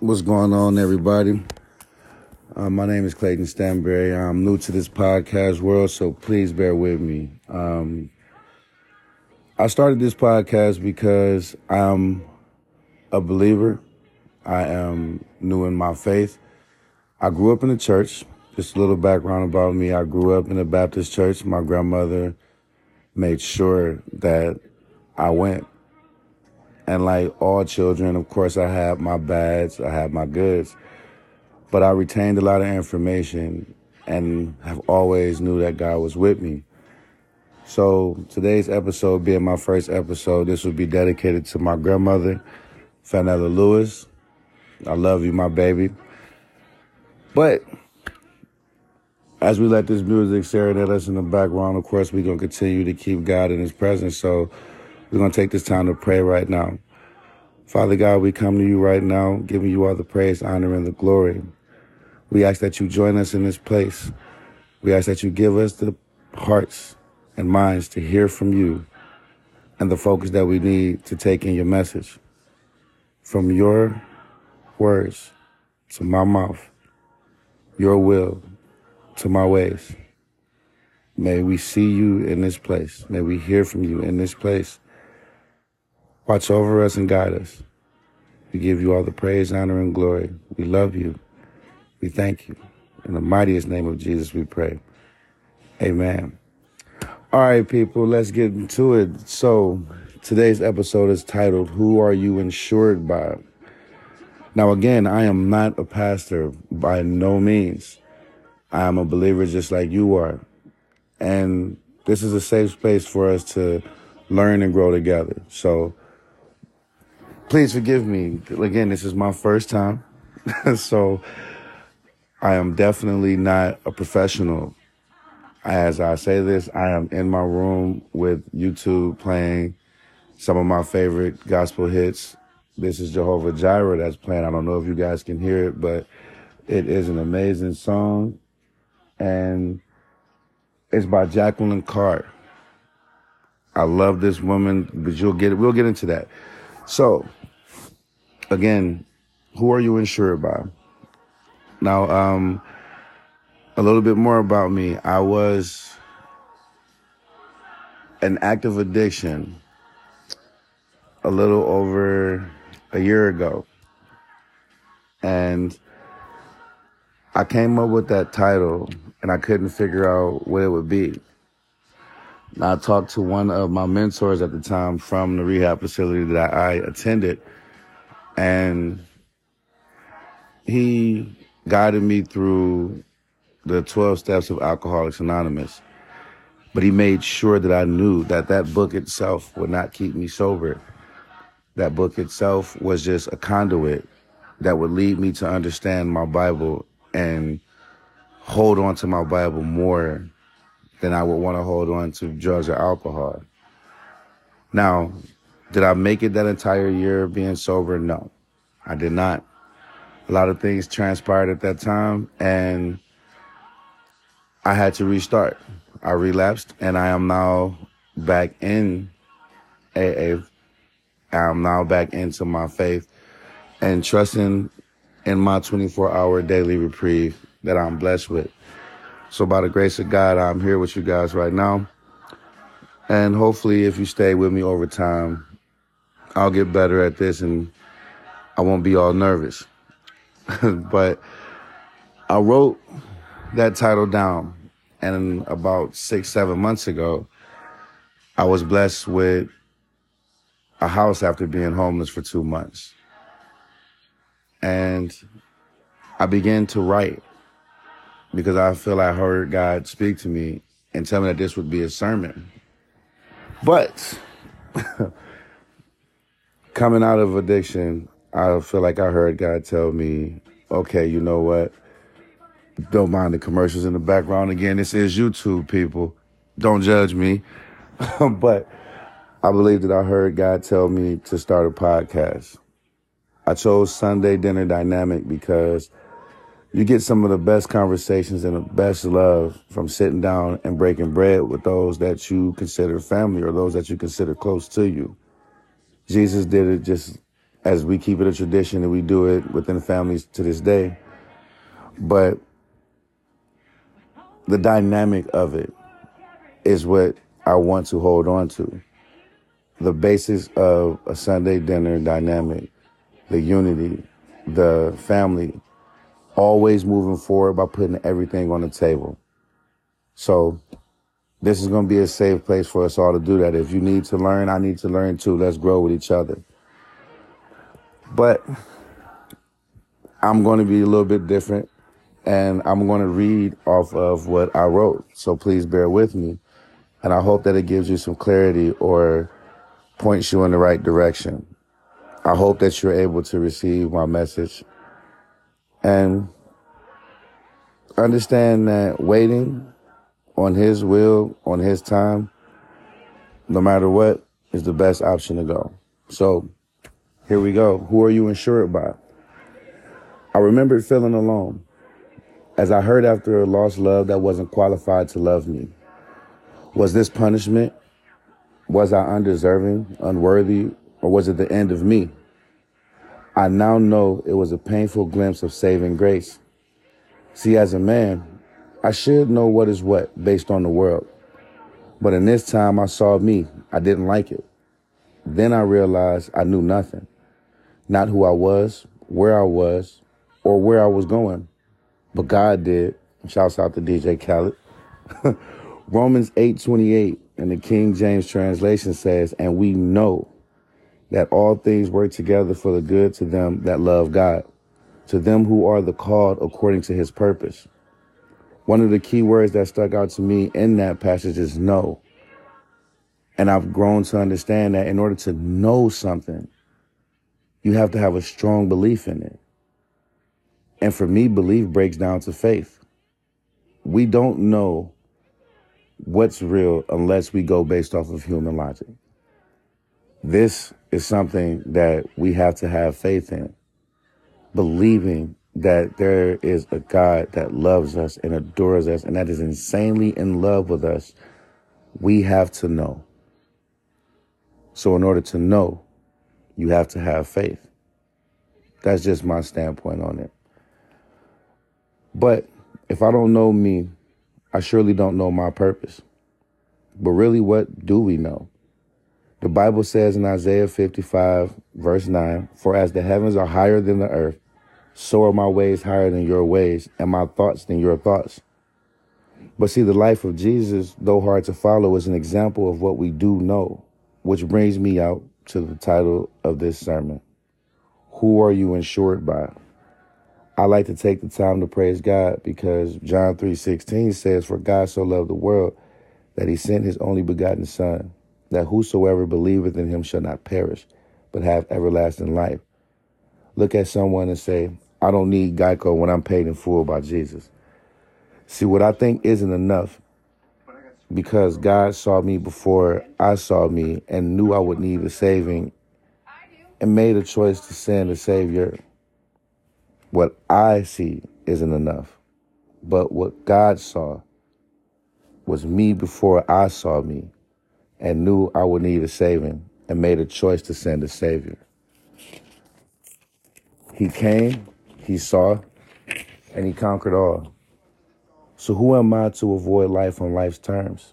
What's going on, everybody? Uh, my name is Clayton Stanberry. I'm new to this podcast world, so please bear with me. Um, I started this podcast because I'm a believer. I am new in my faith. I grew up in the church. Just a little background about me. I grew up in a Baptist church. My grandmother made sure that I went. And like all children, of course, I had my bads, I had my goods, but I retained a lot of information and have always knew that God was with me. So today's episode being my first episode, this will be dedicated to my grandmother, Fanella Lewis. I love you, my baby. But as we let this music serenade us in the background, of course, we're going to continue to keep God in his presence. So we're going to take this time to pray right now. Father God, we come to you right now, giving you all the praise, honor, and the glory. We ask that you join us in this place. We ask that you give us the hearts and minds to hear from you and the focus that we need to take in your message. From your words to my mouth, your will to my ways. May we see you in this place. May we hear from you in this place. Watch over us and guide us. We give you all the praise, honor, and glory. We love you. We thank you. In the mightiest name of Jesus, we pray. Amen. All right, people, let's get into it. So, today's episode is titled, Who Are You Insured By? Now, again, I am not a pastor by no means. I am a believer just like you are. And this is a safe space for us to learn and grow together. So please forgive me. Again, this is my first time. so I am definitely not a professional. As I say this, I am in my room with YouTube playing some of my favorite gospel hits. This is Jehovah Jireh that's playing. I don't know if you guys can hear it, but it is an amazing song and it's by Jacqueline Carr. I love this woman, but you'll get it. We'll get into that. So, again, who are you insured by? Now, um, a little bit more about me. I was an active addiction a little over a year ago. And I came up with that title and I couldn't figure out what it would be. I talked to one of my mentors at the time from the rehab facility that I attended, and he guided me through the 12 steps of Alcoholics Anonymous. But he made sure that I knew that that book itself would not keep me sober. That book itself was just a conduit that would lead me to understand my Bible and hold on to my Bible more than I would want to hold on to drugs or alcohol. Now, did I make it that entire year being sober? No, I did not. A lot of things transpired at that time, and I had to restart. I relapsed, and I am now back in AA. I'm now back into my faith and trusting in my 24 hour daily reprieve that I'm blessed with. So by the grace of God, I'm here with you guys right now. And hopefully if you stay with me over time, I'll get better at this and I won't be all nervous. but I wrote that title down and about six, seven months ago, I was blessed with a house after being homeless for two months. And I began to write because I feel I heard God speak to me and tell me that this would be a sermon. But coming out of addiction, I feel like I heard God tell me, okay, you know what? Don't mind the commercials in the background. Again, this is YouTube, people. Don't judge me. but I believe that I heard God tell me to start a podcast. I chose Sunday Dinner Dynamic because you get some of the best conversations and the best love from sitting down and breaking bread with those that you consider family or those that you consider close to you. Jesus did it just as we keep it a tradition and we do it within families to this day. But the dynamic of it is what I want to hold on to. The basis of a Sunday dinner dynamic, the unity, the family, always moving forward by putting everything on the table. So this is going to be a safe place for us all to do that. If you need to learn, I need to learn too. Let's grow with each other. But I'm going to be a little bit different and I'm going to read off of what I wrote. So please bear with me. And I hope that it gives you some clarity or points you in the right direction. I hope that you're able to receive my message and understand that waiting on His will, on His time, no matter what, is the best option to go. So here we go. Who are you insured by? I remembered feeling alone as I heard after a lost love that wasn't qualified to love me. Was this punishment? Was I undeserving, unworthy, or was it the end of me? I now know it was a painful glimpse of saving grace. See, as a man, I should know what is what based on the world. But in this time, I saw me. I didn't like it. Then I realized I knew nothing. Not who I was, where I was, or where I was going. But God did. Shouts out to DJ Khaled. Romans 8:28 in the King James translation says, "And we know that all things work together for the good to them that love God, to them who are the called according to his purpose." One of the key words that stuck out to me in that passage is know. And I've grown to understand that in order to know something, you have to have a strong belief in it. And for me, belief breaks down to faith. We don't know what's real unless we go based off of human logic. This is something that we have to have faith in, believing that there is a God that loves us and adores us and that is insanely in love with us. We have to know. So, in order to know, you have to have faith. That's just my standpoint on it. But if I don't know me, I surely don't know my purpose. But really, what do we know? The Bible says in Isaiah 55, verse 9, For as the heavens are higher than the earth, so are my ways higher than your ways, and my thoughts than your thoughts. But see, the life of Jesus, though hard to follow, is an example of what we do know, which brings me out to the title of this sermon Who are you insured by? I like to take the time to praise God because John 3:16 says for God so loved the world that he sent his only begotten son that whosoever believeth in him shall not perish but have everlasting life. Look at someone and say, I don't need Geico when I'm paid in full by Jesus. See what I think isn't enough because God saw me before I saw me and knew I would need a saving and made a choice to send a savior what I see isn't enough. But what God saw was me before I saw me and knew I would need a saving and made a choice to send a savior. He came, he saw, and he conquered all. So who am I to avoid life on life's terms?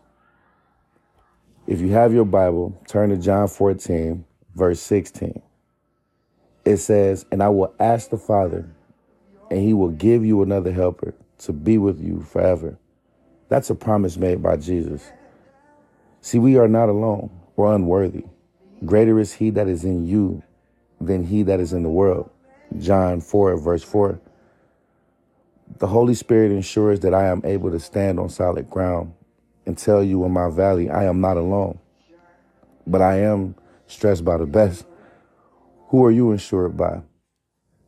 If you have your Bible, turn to John 14, verse 16. It says, And I will ask the Father, and he will give you another helper to be with you forever. That's a promise made by Jesus. See, we are not alone or unworthy. Greater is he that is in you than he that is in the world. John 4, verse 4. The Holy Spirit ensures that I am able to stand on solid ground and tell you in my valley, I am not alone, but I am stressed by the best. Who are you insured by?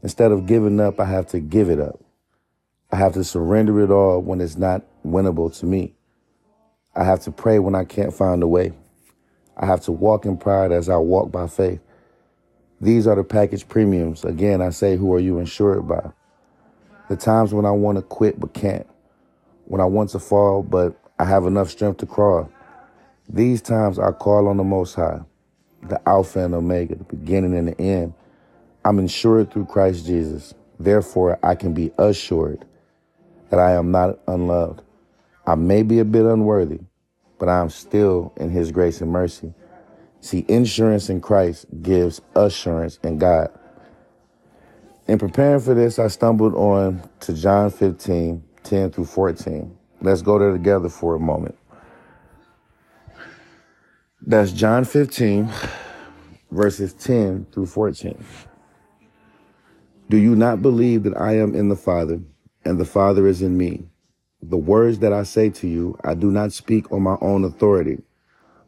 Instead of giving up, I have to give it up. I have to surrender it all when it's not winnable to me. I have to pray when I can't find a way. I have to walk in pride as I walk by faith. These are the package premiums. Again, I say, who are you insured by? The times when I want to quit but can't. When I want to fall but I have enough strength to crawl. These times I call on the Most High, the Alpha and Omega, the beginning and the end I'm insured through Christ Jesus. Therefore, I can be assured that I am not unloved. I may be a bit unworthy, but I am still in his grace and mercy. See, insurance in Christ gives assurance in God. In preparing for this, I stumbled on to John 15, 10 through 14. Let's go there together for a moment. That's John 15, verses 10 through 14. Do you not believe that I am in the Father and the Father is in me? The words that I say to you, I do not speak on my own authority,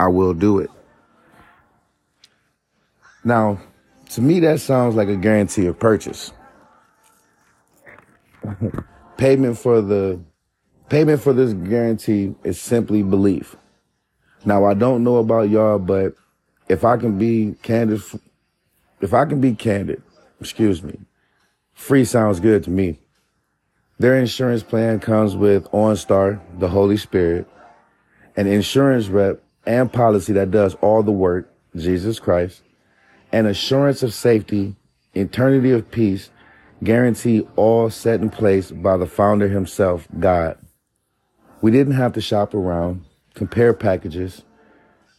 I will do it. Now, to me, that sounds like a guarantee of purchase. Payment for the Payment for this guarantee is simply belief. Now, I don't know about y'all, but if I can be candid, if I can be candid, excuse me, free sounds good to me. Their insurance plan comes with OnStar, the Holy Spirit, an insurance rep and policy that does all the work, Jesus Christ, an assurance of safety, eternity of peace, guarantee all set in place by the founder himself, God. We didn't have to shop around, compare packages,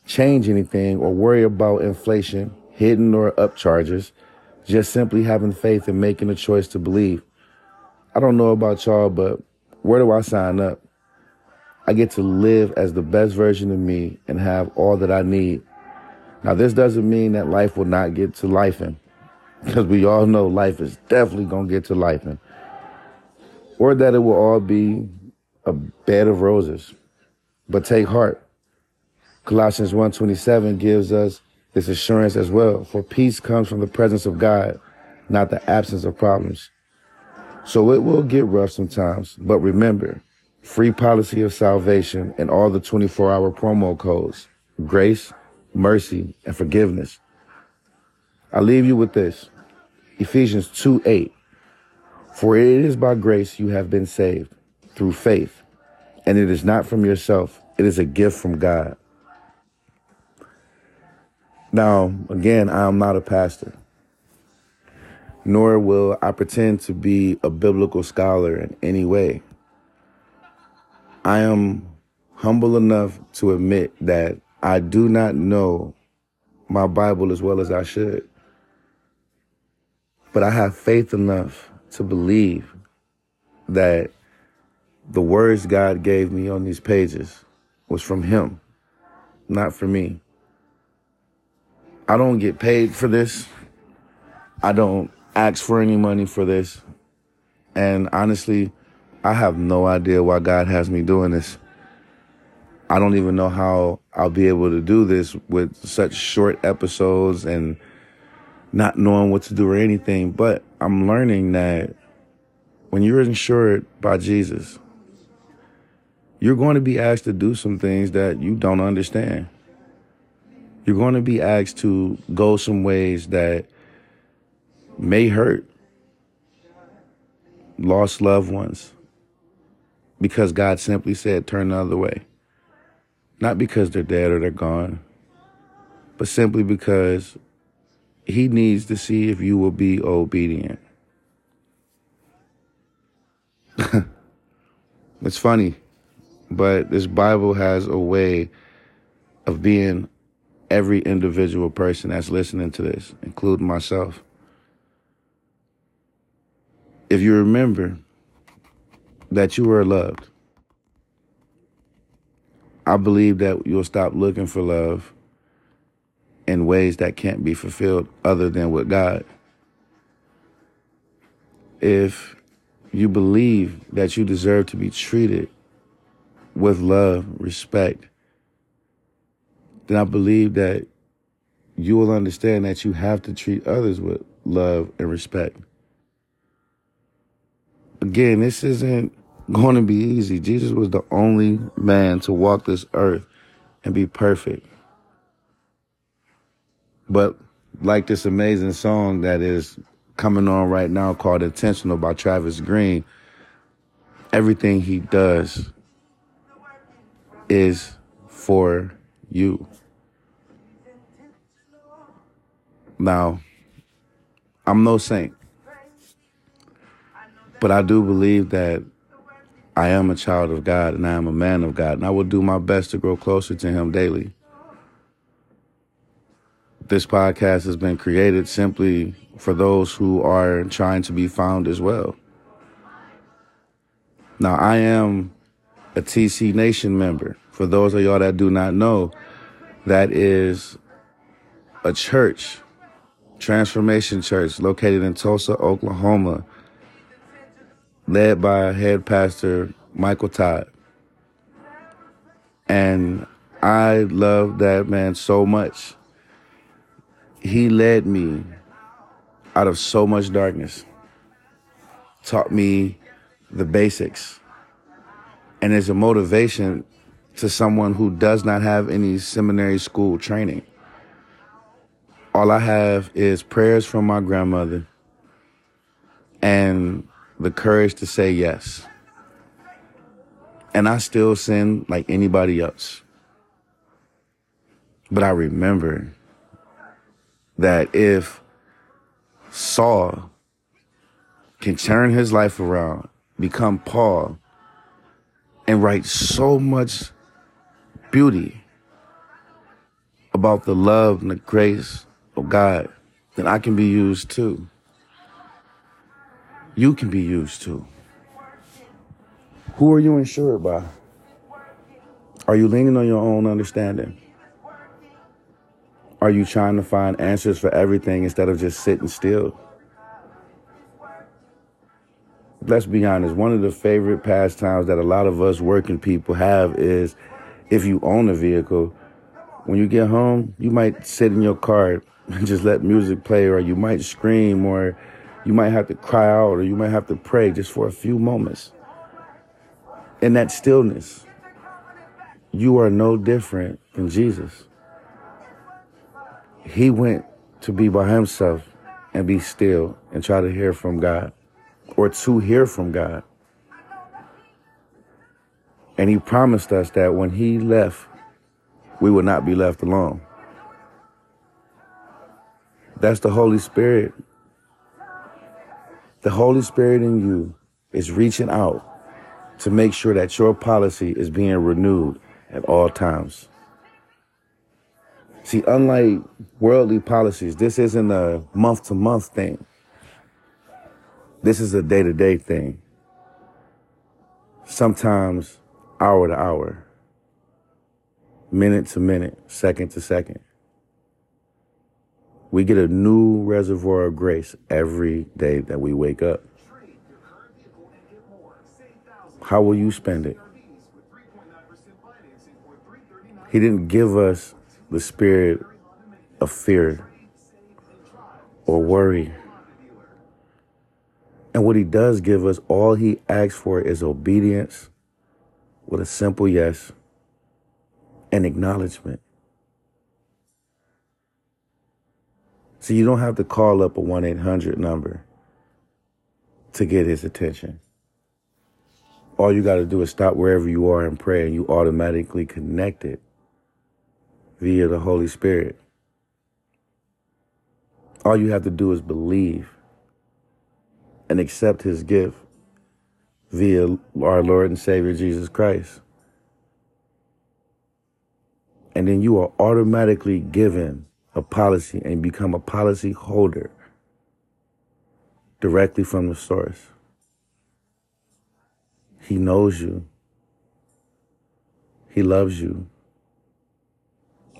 change anything, or worry about inflation, hidden or upcharges, just simply having faith and making a choice to believe. I don't know about y'all, but where do I sign up? I get to live as the best version of me and have all that I need. Now, this doesn't mean that life will not get to life in, because we all know life is definitely going to get to life in, or that it will all be a bed of roses. But take heart. Colossians 1:27 gives us this assurance as well. For peace comes from the presence of God, not the absence of problems. So it will get rough sometimes, but remember, free policy of salvation and all the 24 hour promo codes, grace, mercy, and forgiveness. I leave you with this. Ephesians 2 8. For it is by grace you have been saved through faith, and it is not from yourself, it is a gift from God. Now, again, I am not a pastor, nor will I pretend to be a biblical scholar in any way. I am humble enough to admit that I do not know my Bible as well as I should. But I have faith enough to believe that the words God gave me on these pages was from Him, not for me. I don't get paid for this. I don't ask for any money for this. And honestly, I have no idea why God has me doing this. I don't even know how I'll be able to do this with such short episodes and not knowing what to do or anything. But I'm learning that when you're insured by Jesus, you're going to be asked to do some things that you don't understand. You're going to be asked to go some ways that may hurt lost loved ones because God simply said, turn the other way. Not because they're dead or they're gone, but simply because He needs to see if you will be obedient. it's funny. But this Bible has a way of being every individual person that's listening to this, including myself. If you remember that you were loved, I believe that you'll stop looking for love in ways that can't be fulfilled other than with God. If you believe that you deserve to be treated with love, respect, then I believe that you will understand that you have to treat others with love, and respect. Again, this isn't going to be easy. Jesus was the only man to walk this earth and be perfect. But like this amazing song that is coming on right now called Intentional by Travis Green, everything he does is for you. Now, I'm no saint, but I do believe that I am a child of God and I am a man of God, and I will do my best to grow closer to Him daily. This podcast has been created simply for those who are trying to be found as well. Now, I am a TC Nation member. For those of y'all that do not know, that is a church, Transformation Church, located in Tulsa, Oklahoma, led by head pastor Michael Todd. And I love that man so much. He led me out of so much darkness, taught me the basics, and is a motivation to someone who does not have any seminary school training. All I have is prayers from my grandmother and the courage to say yes. And I still sin like anybody else. But I remember that if Saul can turn his life around, become Paul, and write so much beauty about the love and the grace of God, then I can be used too. You can be used too. Who are you insured by? Are you leaning on your own understanding? Are you trying to find answers for everything instead of just sitting still? Let's be honest, one of the favorite pastimes that a lot of us working people have is if you own a vehicle, when you get home, you might sit in your car and just let music play, or you might scream, or you might have to cry out, or you might have to pray just for a few moments. In that stillness, you are no different than Jesus. He went to be by himself and be still and try to hear from God or to hear from God. And he promised us that when he left, we would not be left alone. That's the Holy Spirit. The Holy Spirit in you is reaching out to make sure that your policy is being renewed at all times. See, unlike worldly policies, this isn't a month to month thing. This is a day to day thing. Sometimes hour to hour, minute to minute, second to second. We get a new reservoir of grace every day that we wake up. How will you spend it? He didn't give us the spirit of fear or worry. And what he does give us, all he asks for is obedience with a simple yes and acknowledgement. So you don't have to call up a 1 800 number to get his attention. All you got to do is stop wherever you are and pray, and you automatically connect it via the Holy Spirit. All you have to do is believe and accept his gift via our Lord and Savior Jesus Christ. And then you are automatically given a policy and become a policy holder directly from the source. He knows you. He loves you.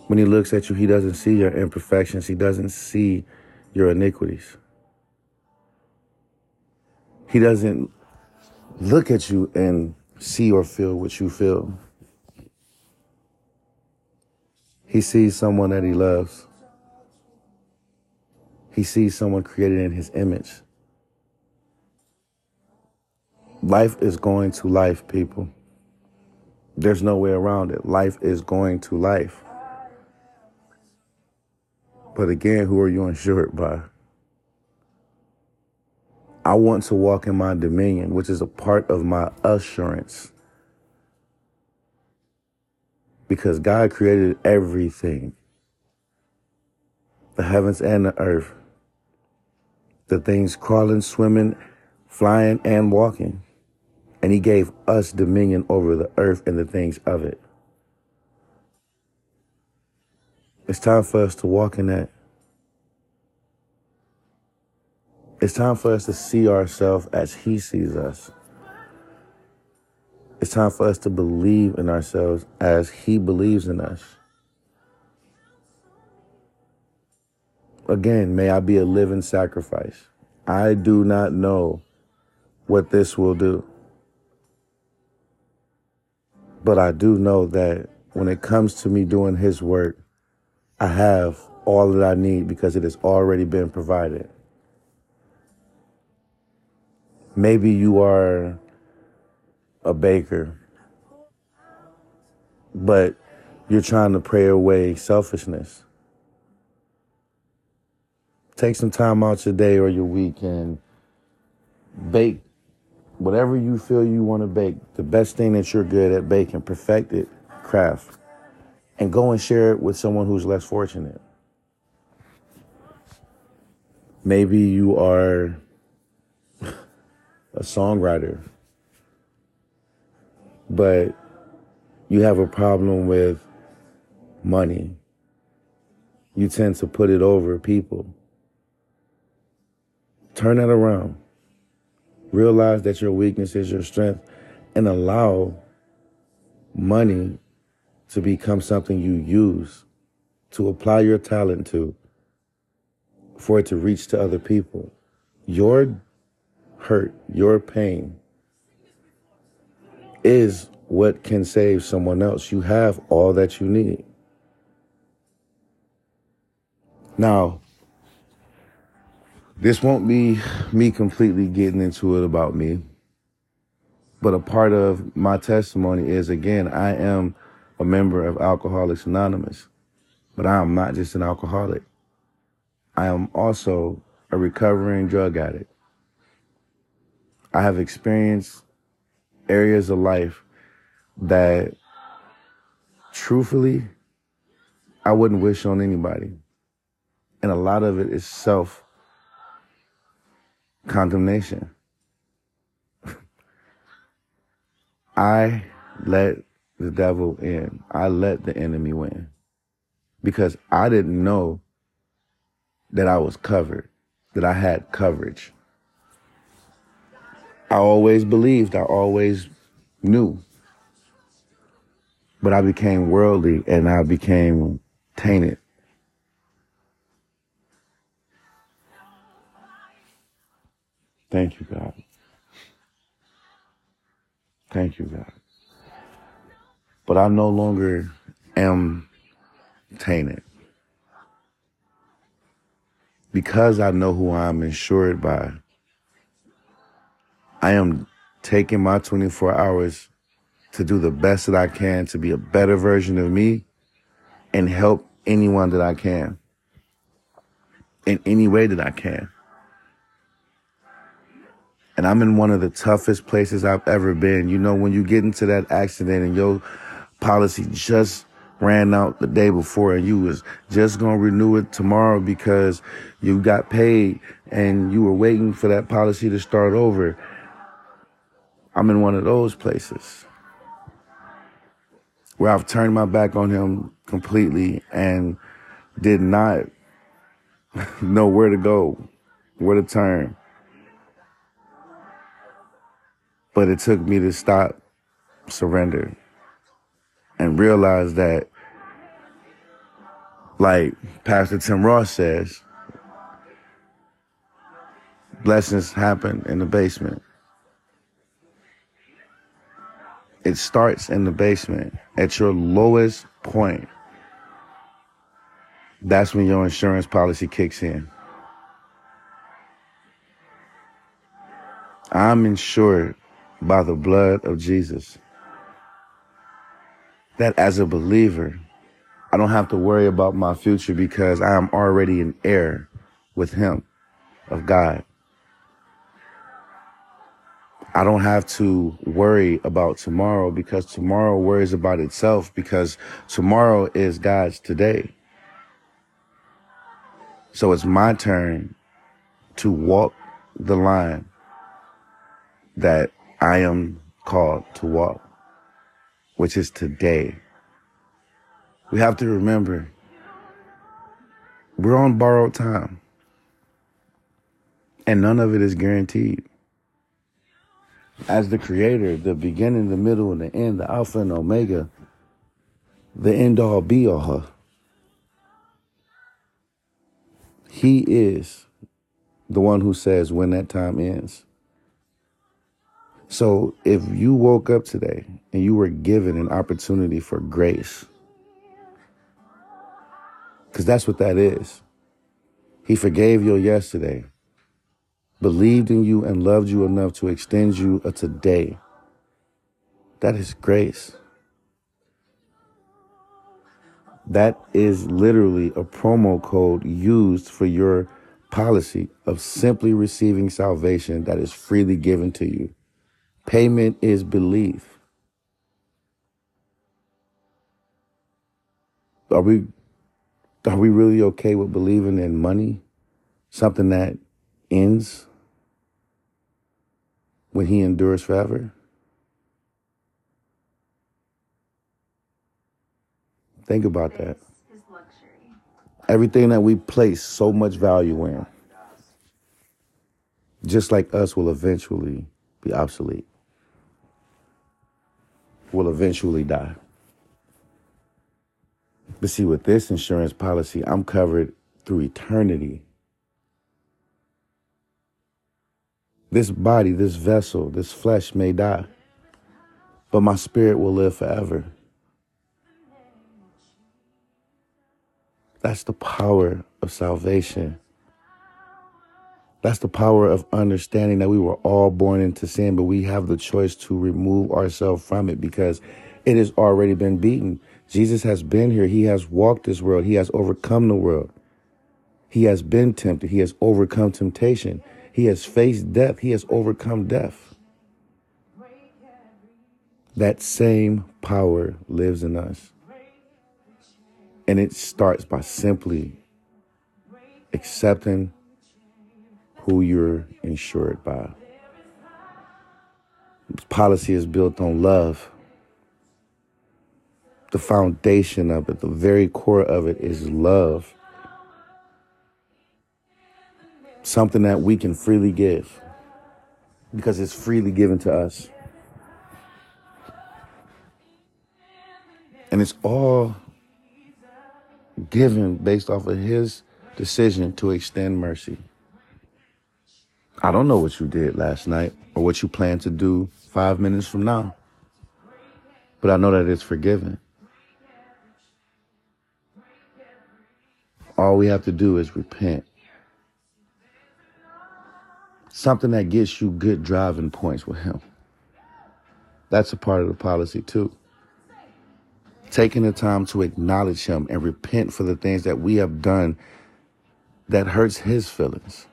When he looks at you, he doesn't see your imperfections. He doesn't see your iniquities. He doesn't look at you and see or feel what you feel. He sees someone that he loves. He sees someone created in his image. Life is going to life, people. There's no way around it. Life is going to life. But again, who are you insured by? I want to walk in my dominion, which is a part of my assurance. Because God created everything the heavens and the earth, the things crawling, swimming, flying, and walking. And He gave us dominion over the earth and the things of it. It's time for us to walk in that. It's time for us to see ourselves as He sees us. It's time for us to believe in ourselves as He believes in us. Again, may I be a living sacrifice. I do not know what this will do. But I do know that when it comes to me doing His work, I have all that I need because it has already been provided. Maybe you are a baker, but you're trying to pray away selfishness. Take some time out your day or your week and bake whatever you feel you want to bake, the best thing that you're good at baking, perfect it, craft, and go and share it with someone who's less fortunate. Maybe you are a songwriter, but you have a problem with money. You tend to put it over people. Turn that around. Realize that your weakness is your strength and allow money to become something you use to apply your talent to for it to reach to other people. Your hurt, your pain is what can save someone else. You have all that you need. Now, this won't be me completely getting into it about me, but a part of my testimony is again, I am a member of Alcoholics Anonymous, but I am not just an alcoholic. I am also a recovering drug addict. I have experienced areas of life that truthfully I wouldn't wish on anybody. And a lot of it is self condemnation. I let the devil in. I let the enemy win because I didn't know that I was covered, that I had coverage. I always believed, I always knew. But I became worldly and I became tainted. Thank you, God. Thank you, God. But I no longer am tainted. Because I know who I'm insured by, I am taking my 24 hours to do the best that I can to be a better version of me and help anyone that I can in any way that I can. And I'm in one of the toughest places I've ever been. You know, when you get into that accident and your policy just ran out the day before and you was just going to renew it tomorrow because you got paid and you were waiting for that policy to start over I'm in one of those places where I've turned my back on him completely and did not know where to go, where to turn. But it took me to stop, surrender, and realize that, like Pastor Tim Ross says, blessings happen in the basement. It starts in the basement at your lowest point. That's when your insurance policy kicks in. I'm insured by the blood of Jesus. That as a believer, I don't have to worry about my future because I am already an heir with Him of God. I don't have to worry about tomorrow because tomorrow worries about itself because tomorrow is God's today. So it's my turn to walk the line that I am called to walk, which is today. We have to remember we're on borrowed time and none of it is guaranteed as the creator, the beginning, the middle, and the end, the Alpha and Omega, the end all be all. He is the one who says when that time ends. So if you woke up today and you were given an opportunity for grace, because that's what that is. He forgave you yesterday believed in you and loved you enough to extend you a today. That is grace. That is literally a promo code used for your policy of simply receiving salvation that is freely given to you. Payment is belief. Are we are we really okay with believing in money? Something that ends? when he endures forever? Think about that. Everything that we place so much value in, just like us, will eventually be obsolete, will eventually die. But see, with this insurance policy, I'm covered through eternity. This body, this vessel, this flesh may die, but my spirit will live forever. That's the power of salvation. That's the power of understanding that we were all born into sin, but we have the choice to remove ourselves from it because it has already been beaten. Jesus has been here. He has walked this world. He has overcome the world. He has been tempted. He has overcome temptation. He has faced death. He has overcome death. That same power lives in us. And it starts by simply accepting who you're insured by. This policy is built on love. The foundation of it, the very core of it is love something that we can freely give because it's freely given to us. And it's all given based off of his decision to extend mercy. I don't know what you did last night or what you plan to do five minutes from now, but I know that it's forgiven. All we have to do is repent something that gets you good driving points with him. That's a part of the policy too. Taking the time to acknowledge him and repent for the things that we have done that hurts his feelings.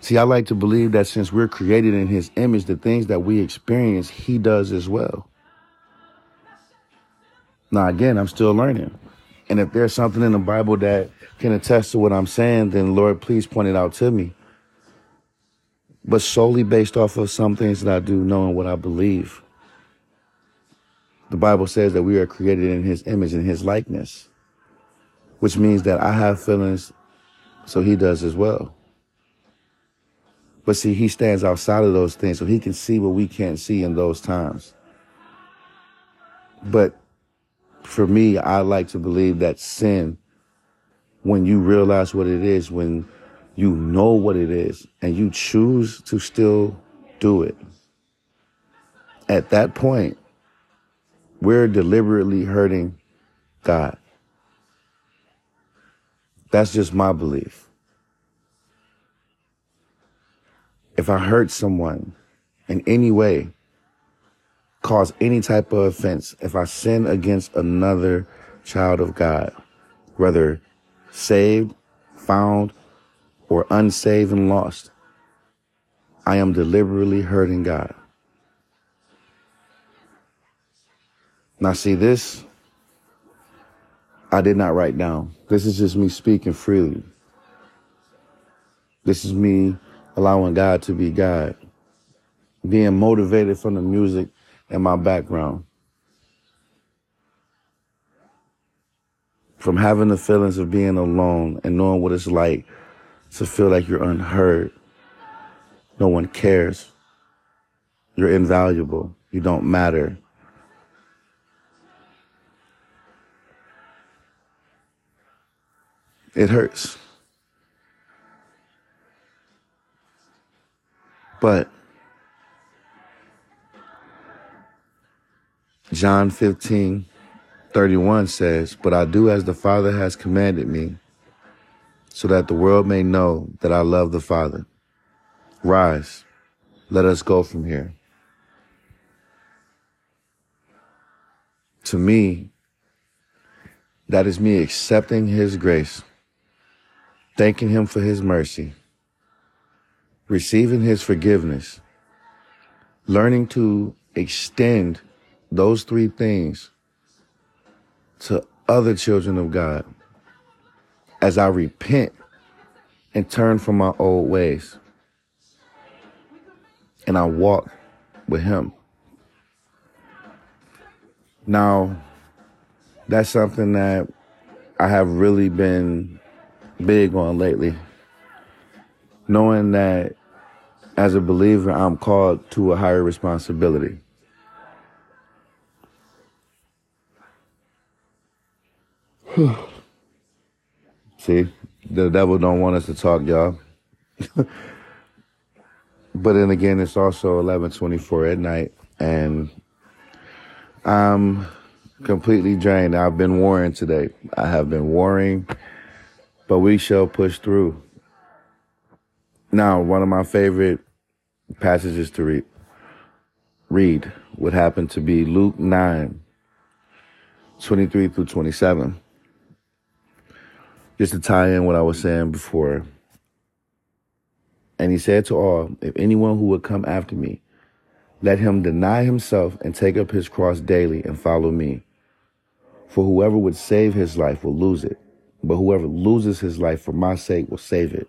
See, I like to believe that since we're created in his image, the things that we experience, he does as well. Now, again, I'm still learning. And if there's something in the Bible that can attest to what I'm saying, then Lord, please point it out to me but solely based off of some things that I do, knowing what I believe. The Bible says that we are created in His image and His likeness, which means that I have feelings, so He does as well. But see, He stands outside of those things, so He can see what we can't see in those times. But for me, I like to believe that sin, when you realize what it is, when you know what it is and you choose to still do it. At that point, we're deliberately hurting God. That's just my belief. If I hurt someone in any way, cause any type of offense, if I sin against another child of God, whether saved, found, or unsaved and lost, I am deliberately hurting God. Now, see, this I did not write down. This is just me speaking freely. This is me allowing God to be God, being motivated from the music and my background. From having the feelings of being alone and knowing what it's like to feel like you're unheard. No one cares. You're invaluable. You don't matter. It hurts. But John 15, 31 says, But I do as the Father has commanded me, so that the world may know that I love the Father. Rise, let us go from here. To me, that is me accepting His grace, thanking Him for His mercy, receiving His forgiveness, learning to extend those three things to other children of God as I repent and turn from my old ways and I walk with him. Now, that's something that I have really been big on lately. Knowing that as a believer, I'm called to a higher responsibility. See, the devil don't want us to talk, y'all. but then again, it's also 11:24 at night, and I'm completely drained. I've been warring today. I have been warring, but we shall push through. Now, one of my favorite passages to read, read would happen to be Luke 9, 23 through 27 just to tie in what I was saying before. And he said to all, If anyone who would come after me, let him deny himself and take up his cross daily and follow me. For whoever would save his life will lose it, but whoever loses his life for my sake will save it.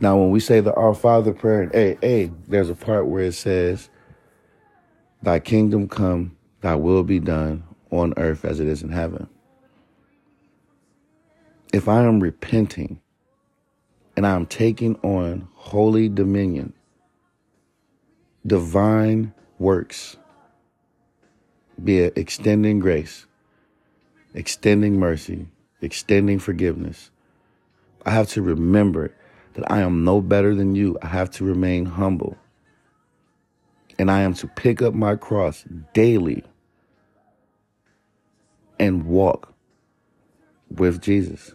Now, when we say the Our Father prayer, hey, hey, there's a part where it says, Thy kingdom come, thy will be done on earth as it is in heaven. If I am repenting and I'm taking on holy dominion, divine works, be it extending grace, extending mercy, extending forgiveness. I have to remember that I am no better than you. I have to remain humble. And I am to pick up my cross daily and walk with Jesus.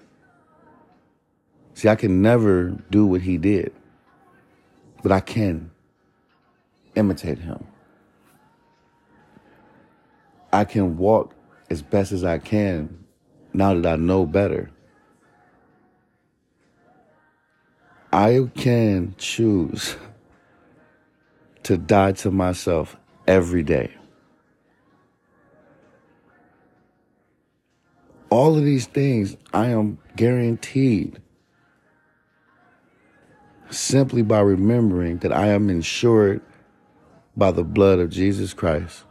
See, I can never do what he did, but I can imitate him. I can walk as best as I can now that I know better. I can choose to die to myself every day. All of these things I am guaranteed simply by remembering that I am insured by the blood of Jesus Christ.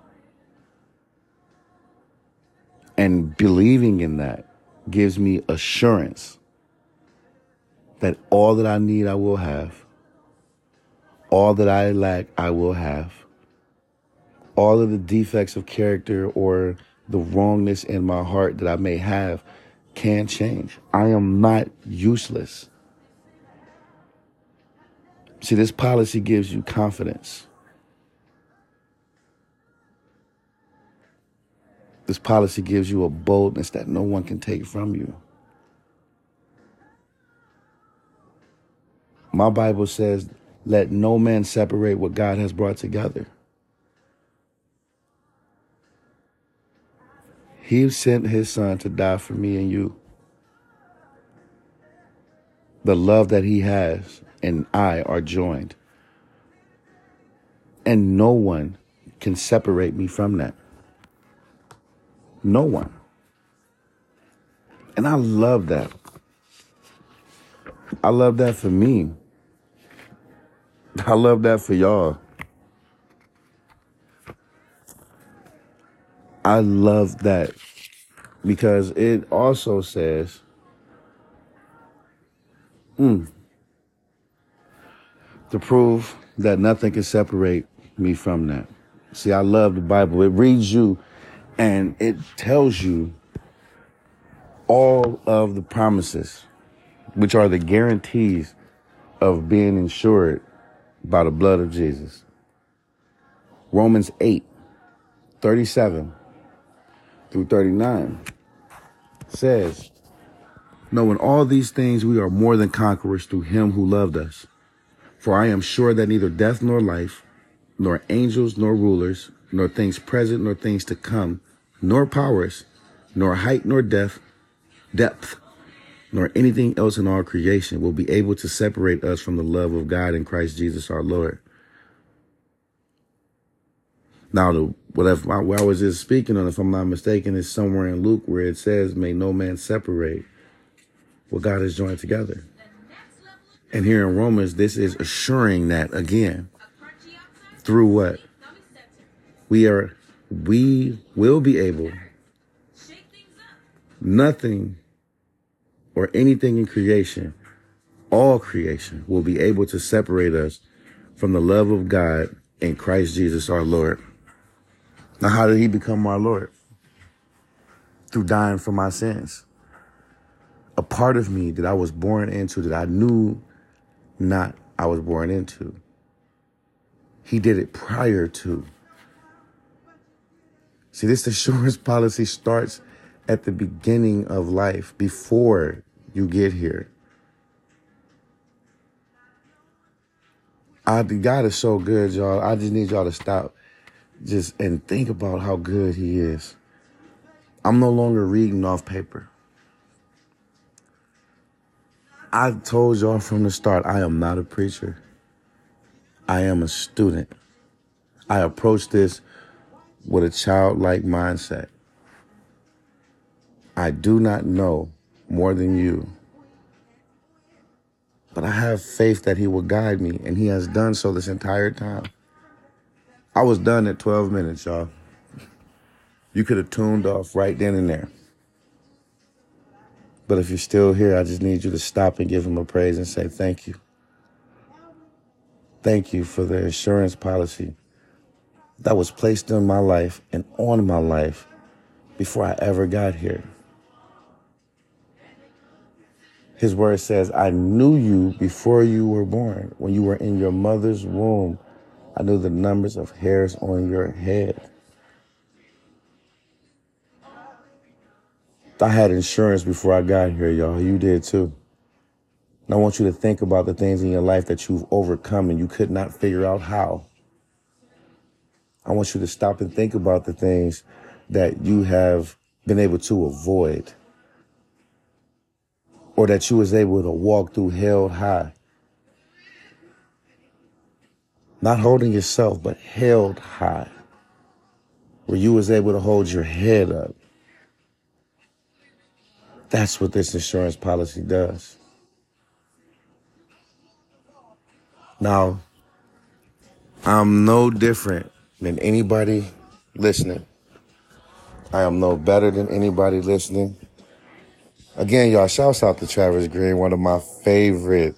And believing in that gives me assurance that all that I need, I will have. All that I lack, I will have. all of the defects of character or the wrongness in my heart that I may have can change. I am not useless. See, this policy gives you confidence. This policy gives you a boldness that no one can take from you. My Bible says, let no man separate what God has brought together. He sent his son to die for me and you. The love that he has and I are joined. And no one can separate me from that. No one. And I love that. I love that for me. I love that for y'all. I love that because it also says, mm, to prove that nothing can separate me from that. See, I love the Bible. It reads you and it tells you all of the promises, which are the guarantees of being insured by the blood of Jesus. Romans 8, 37 through 39 says, Knowing all these things, we are more than conquerors through him who loved us. For I am sure that neither death nor life, nor angels nor rulers, nor things present nor things to come, nor powers, nor height nor depth, depth, nor anything else in all creation will be able to separate us from the love of God in Christ Jesus our Lord. Now, the, whatever where I was just speaking on, if I'm not mistaken, is somewhere in Luke where it says, "May no man separate what God has joined together." And here in Romans, this is assuring that again through what we are, we will be able. Nothing or anything in creation, all creation will be able to separate us from the love of God in Christ Jesus our Lord. Now, how did he become our Lord? Through dying for my sins. A part of me that I was born into that I knew not I was born into. He did it prior to. See, this assurance policy starts at the beginning of life, before you get here. I, God is so good, y'all. I just need y'all to stop just and think about how good he is. I'm no longer reading off paper. I told y'all from the start, I am not a preacher. I am a student. I approach this with a childlike mindset. I do not know more than you, but I have faith that He will guide me, and He has done so this entire time. I was done at 12 minutes, y'all. You could have tuned off right then and there. But if you're still here, I just need you to stop and give him a praise and say thank you. Thank you for the insurance policy that was placed in my life and on my life before I ever got here. His word says, I knew you before you were born. When you were in your mother's womb, I knew the numbers of hairs on your head. I had insurance before I got here, y'all. You did too. And I want you to think about the things in your life that you've overcome and you could not figure out how. I want you to stop and think about the things that you have been able to avoid or that you was able to walk through held high. Not holding yourself, but held high. Where you was able to hold your head up that's what this insurance policy does. Now, I'm no different than anybody listening. I am no better than anybody listening. Again, y'all, shouts out to Travis Greene, one of my favorite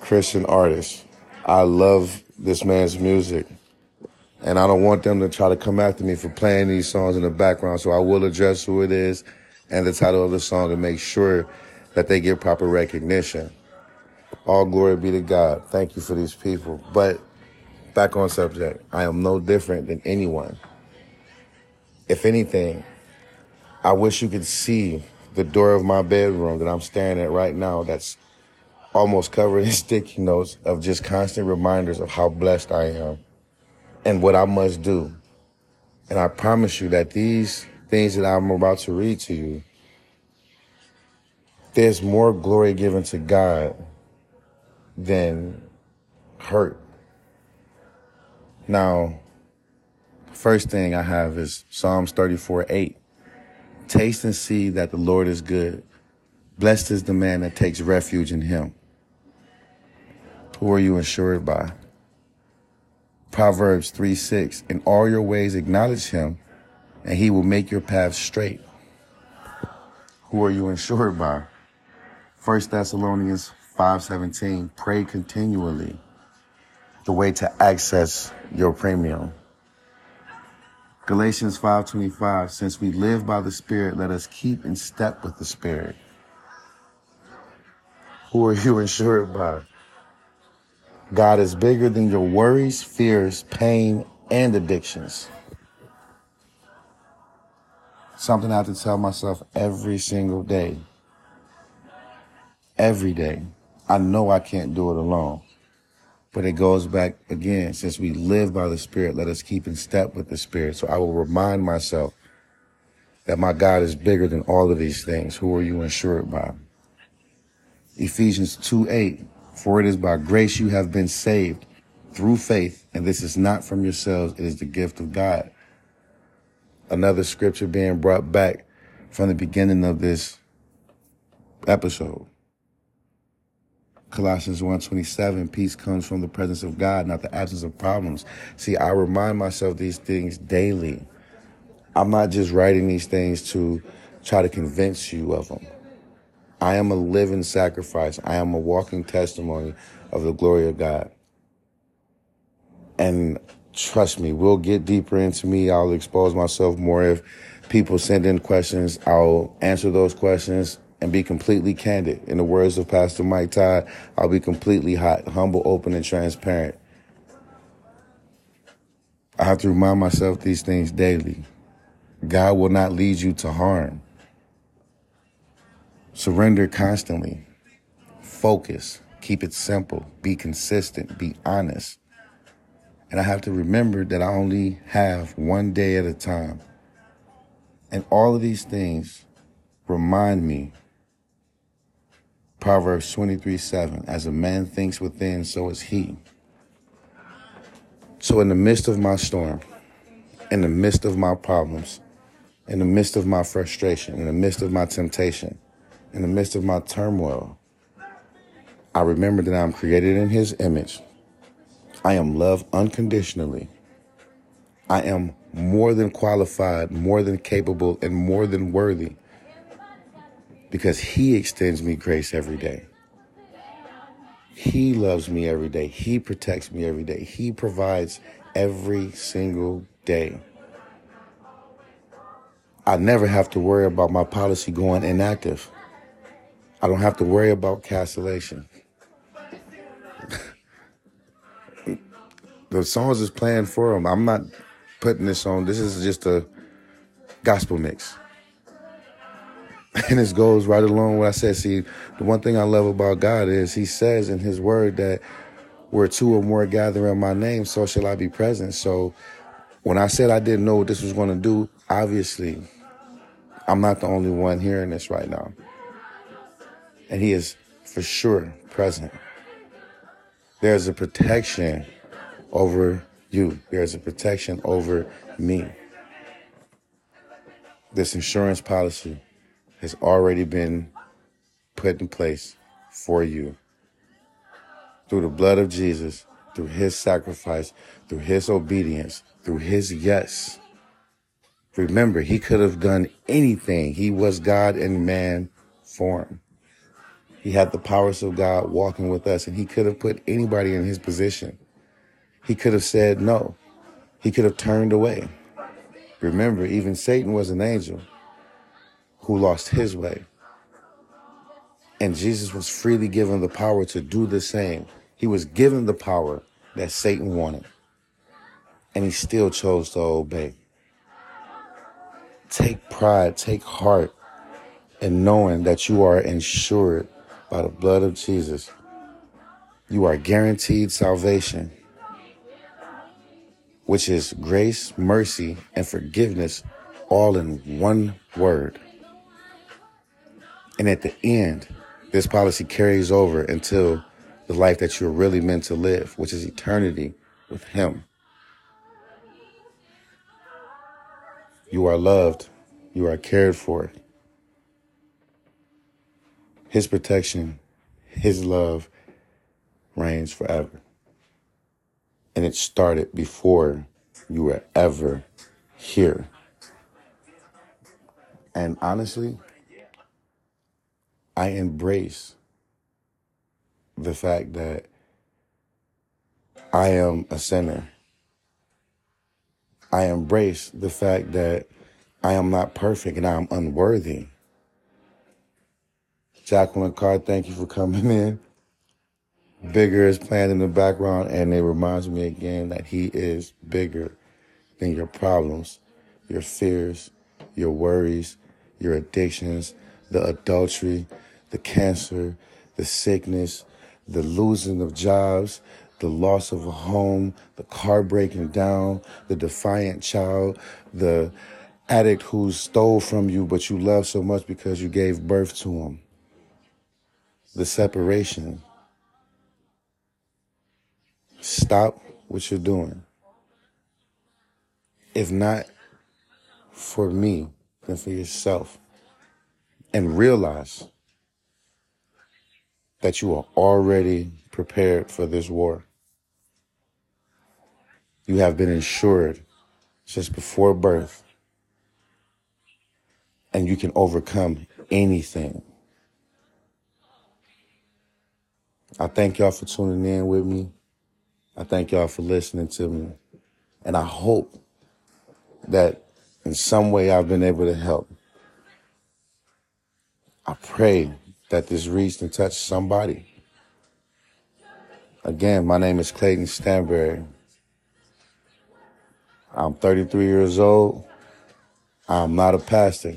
Christian artists. I love this man's music. And I don't want them to try to come after me for playing these songs in the background. So I will address who it is and the title of the song and make sure that they get proper recognition. All glory be to God. Thank you for these people. But back on subject, I am no different than anyone. If anything, I wish you could see the door of my bedroom that I'm staring at right now that's almost covered in sticky notes of just constant reminders of how blessed I am and what I must do. And I promise you that these things that I'm about to read to you, there's more glory given to God than hurt. Now, first thing I have is Psalms 34 8. Taste and see that the Lord is good. Blessed is the man that takes refuge in him. Who are you insured by? Proverbs 3 6. In all your ways acknowledge him, and he will make your path straight. Who are you insured by? 1 Thessalonians 5:17 pray continually the way to access your premium Galatians 5:25 Since we live by the Spirit, let us keep in step with the Spirit. Who are you insured by? God is bigger than your worries, fears, pain, and addictions. Something I have to tell myself every single day. Every day. I know I can't do it alone. But it goes back again, since we live by the Spirit, let us keep in step with the Spirit. So I will remind myself that my God is bigger than all of these things. Who are you insured by? Ephesians 2 8. For it is by grace you have been saved through faith, and this is not from yourselves, it is the gift of God. Another scripture being brought back from the beginning of this episode. Colossians 1:27, peace comes from the presence of God, not the absence of problems. See, I remind myself these things daily. I'm not just writing these things to try to convince you of them. I am a living sacrifice. I am a walking testimony of the glory of God. And trust me, we'll get deeper into me. I'll expose myself more if people send in questions. I'll answer those questions and be completely candid. In the words of Pastor Mike Todd, I'll be completely hot, humble, open, and transparent. I have to remind myself these things daily. God will not lead you to harm. Surrender constantly. Focus. Keep it simple. Be consistent. Be honest. And I have to remember that I only have one day at a time. And all of these things remind me Proverbs 23 7. As a man thinks within, so is he. So, in the midst of my storm, in the midst of my problems, in the midst of my frustration, in the midst of my temptation, in the midst of my turmoil, I remember that I'm created in his image. I am loved unconditionally. I am more than qualified, more than capable, and more than worthy because He extends me grace every day. He loves me every day. He protects me every day. He provides every single day. I never have to worry about my policy going inactive. I don't have to worry about cancellation. the songs is playing for them. I'm not putting this on. This is just a gospel mix. And this goes right along what I said. See, the one thing I love about God is He says in His Word that where two or more gather in my name, so shall I be present. So when I said I didn't know what this was going to do, obviously, I'm not the only one hearing this right now. And He is for sure present. There's a protection over you, there's a protection over me. This insurance policy has already been put in place for you through the blood of Jesus, through his sacrifice, through his obedience, through his yes. Remember, he could have done anything. He was God in man form. He had the powers of God walking with us, and he could have put anybody in his position. He could have said no. He could have turned away. Remember, even Satan was an angel who lost his way. And Jesus was freely given the power to do the same. He was given the power that Satan wanted. And he still chose to obey. Take pride, take heart in knowing that you are insured by the blood of Jesus. You are guaranteed salvation, which is grace, mercy, and forgiveness all in one word. And at the end, this policy carries over until the life that you're really meant to live, which is eternity with Him. You are loved. You are cared for. His protection, His love reigns forever. And it started before you were ever here. And honestly, I embrace the fact that I am a sinner. I embrace the fact that I am not perfect and I'm unworthy. Jekalyn Carr, thank you for coming in. Bigger is playing in the background, and it reminds me again that he is bigger than your problems, your fears, your worries, your addictions, the adultery, the cancer, the sickness, the losing of jobs, the loss of a home, the car breaking down, the defiant child, the addict who stole from you but you love so much because you gave birth to him, the separation. Stop what you're doing. If not for me, then for yourself. And realize that you are already prepared for this war. You have been insured since before birth, and you can overcome anything. I thank y'all for tuning in with me. I thank y'all for listening to me. And I hope that in some way I've been able to help. I pray that this reached and touched somebody. Again, my name is Clayton Stanberry. I'm 33 years old. I'm not a pastor.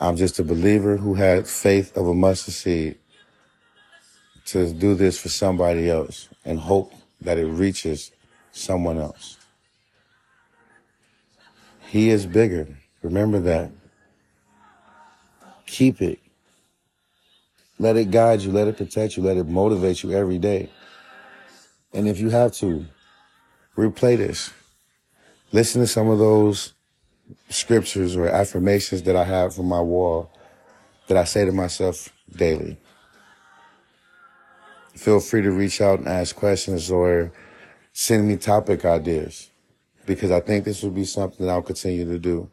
I'm just a believer who had faith of a mustard seed to do this for somebody else and hope that it reaches someone else. He is bigger. Remember that. Keep it. Let it guide you, let it protect you, let it motivate you every day. And if you have to, replay this. Listen to some of those scriptures or affirmations that I have from my wall that I say to myself daily. Feel free to reach out and ask questions or send me topic ideas because I think this will be something I'll continue to do.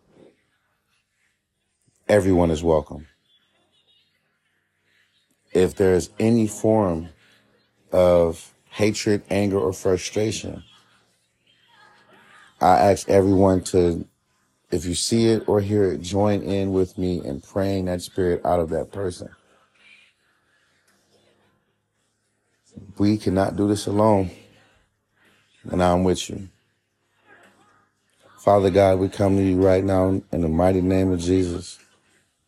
Everyone is welcome if there's any form of hatred, anger, or frustration, I ask everyone to, if you see it or hear it, join in with me in praying that spirit out of that person. We cannot do this alone. And I'm with you. Father God, we come to you right now in the mighty name of Jesus.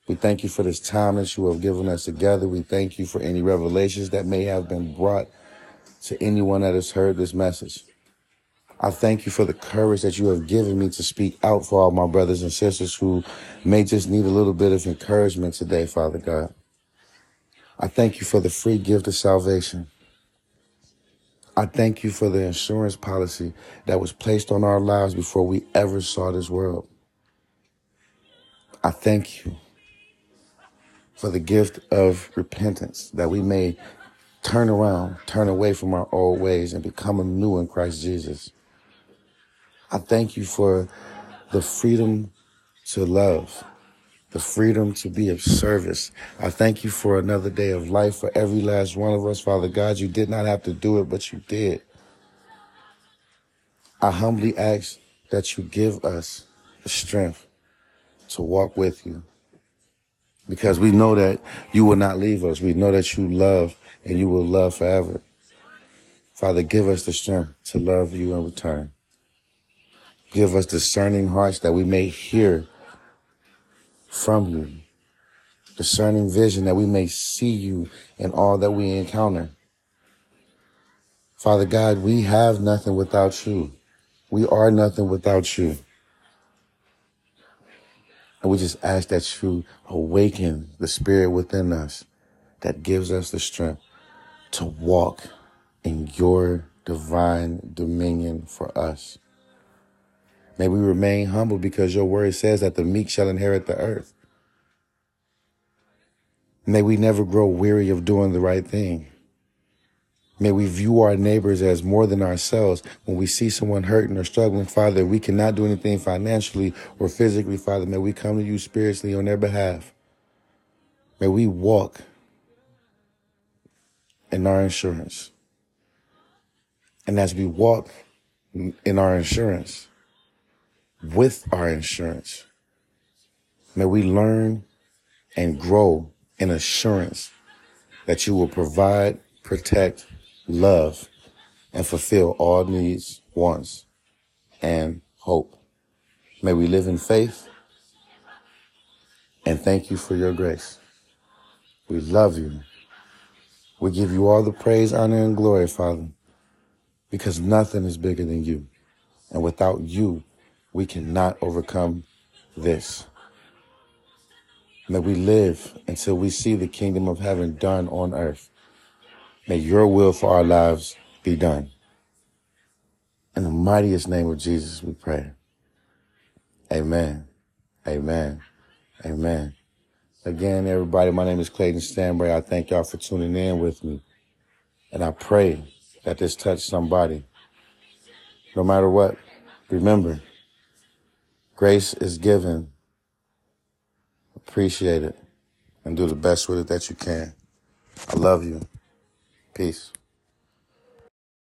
We thank you for this time that you have given us together. We thank you for any revelations that may have been brought to anyone that has heard this message. I thank you for the courage that you have given me to speak out for all my brothers and sisters who may just need a little bit of encouragement today, Father God. I thank you for the free gift of salvation. I thank you for the insurance policy that was placed on our lives before we ever saw this world. I thank you for the gift of repentance, that we may turn around, turn away from our old ways, and become anew in Christ Jesus. I thank you for the freedom to love, the freedom to be of service. I thank you for another day of life for every last one of us, Father God. You did not have to do it, but you did. I humbly ask that you give us the strength to walk with you because we know that you will not leave us. We know that you love and you will love forever. Father, give us the strength to love you in return. Give us discerning hearts that we may hear from you. Discerning vision that we may see you in all that we encounter. Father God, we have nothing without you. We are nothing without you. And we just ask that you awaken the spirit within us that gives us the strength to walk in your divine dominion for us. May we remain humble because your word says that the meek shall inherit the earth. May we never grow weary of doing the right thing. May we view our neighbors as more than ourselves. When we see someone hurting or struggling, Father, we cannot do anything financially or physically, Father. May we come to you spiritually on their behalf. May we walk in our insurance. And as we walk in our insurance, with our insurance, may we learn and grow in assurance that you will provide, protect, love, and fulfill all needs, wants, and hope. May we live in faith and thank you for your grace. We love you. We give you all the praise, honor, and glory, Father, because nothing is bigger than you. And without you, we cannot overcome this. May we live until we see the kingdom of heaven done on earth. May your will for our lives be done. In the mightiest name of Jesus, we pray. Amen. Amen. Amen. Again, everybody, my name is Clayton Stanbury. I thank y'all for tuning in with me. And I pray that this touched somebody. No matter what, remember, grace is given. Appreciate it and do the best with it that you can. I love you. Peace.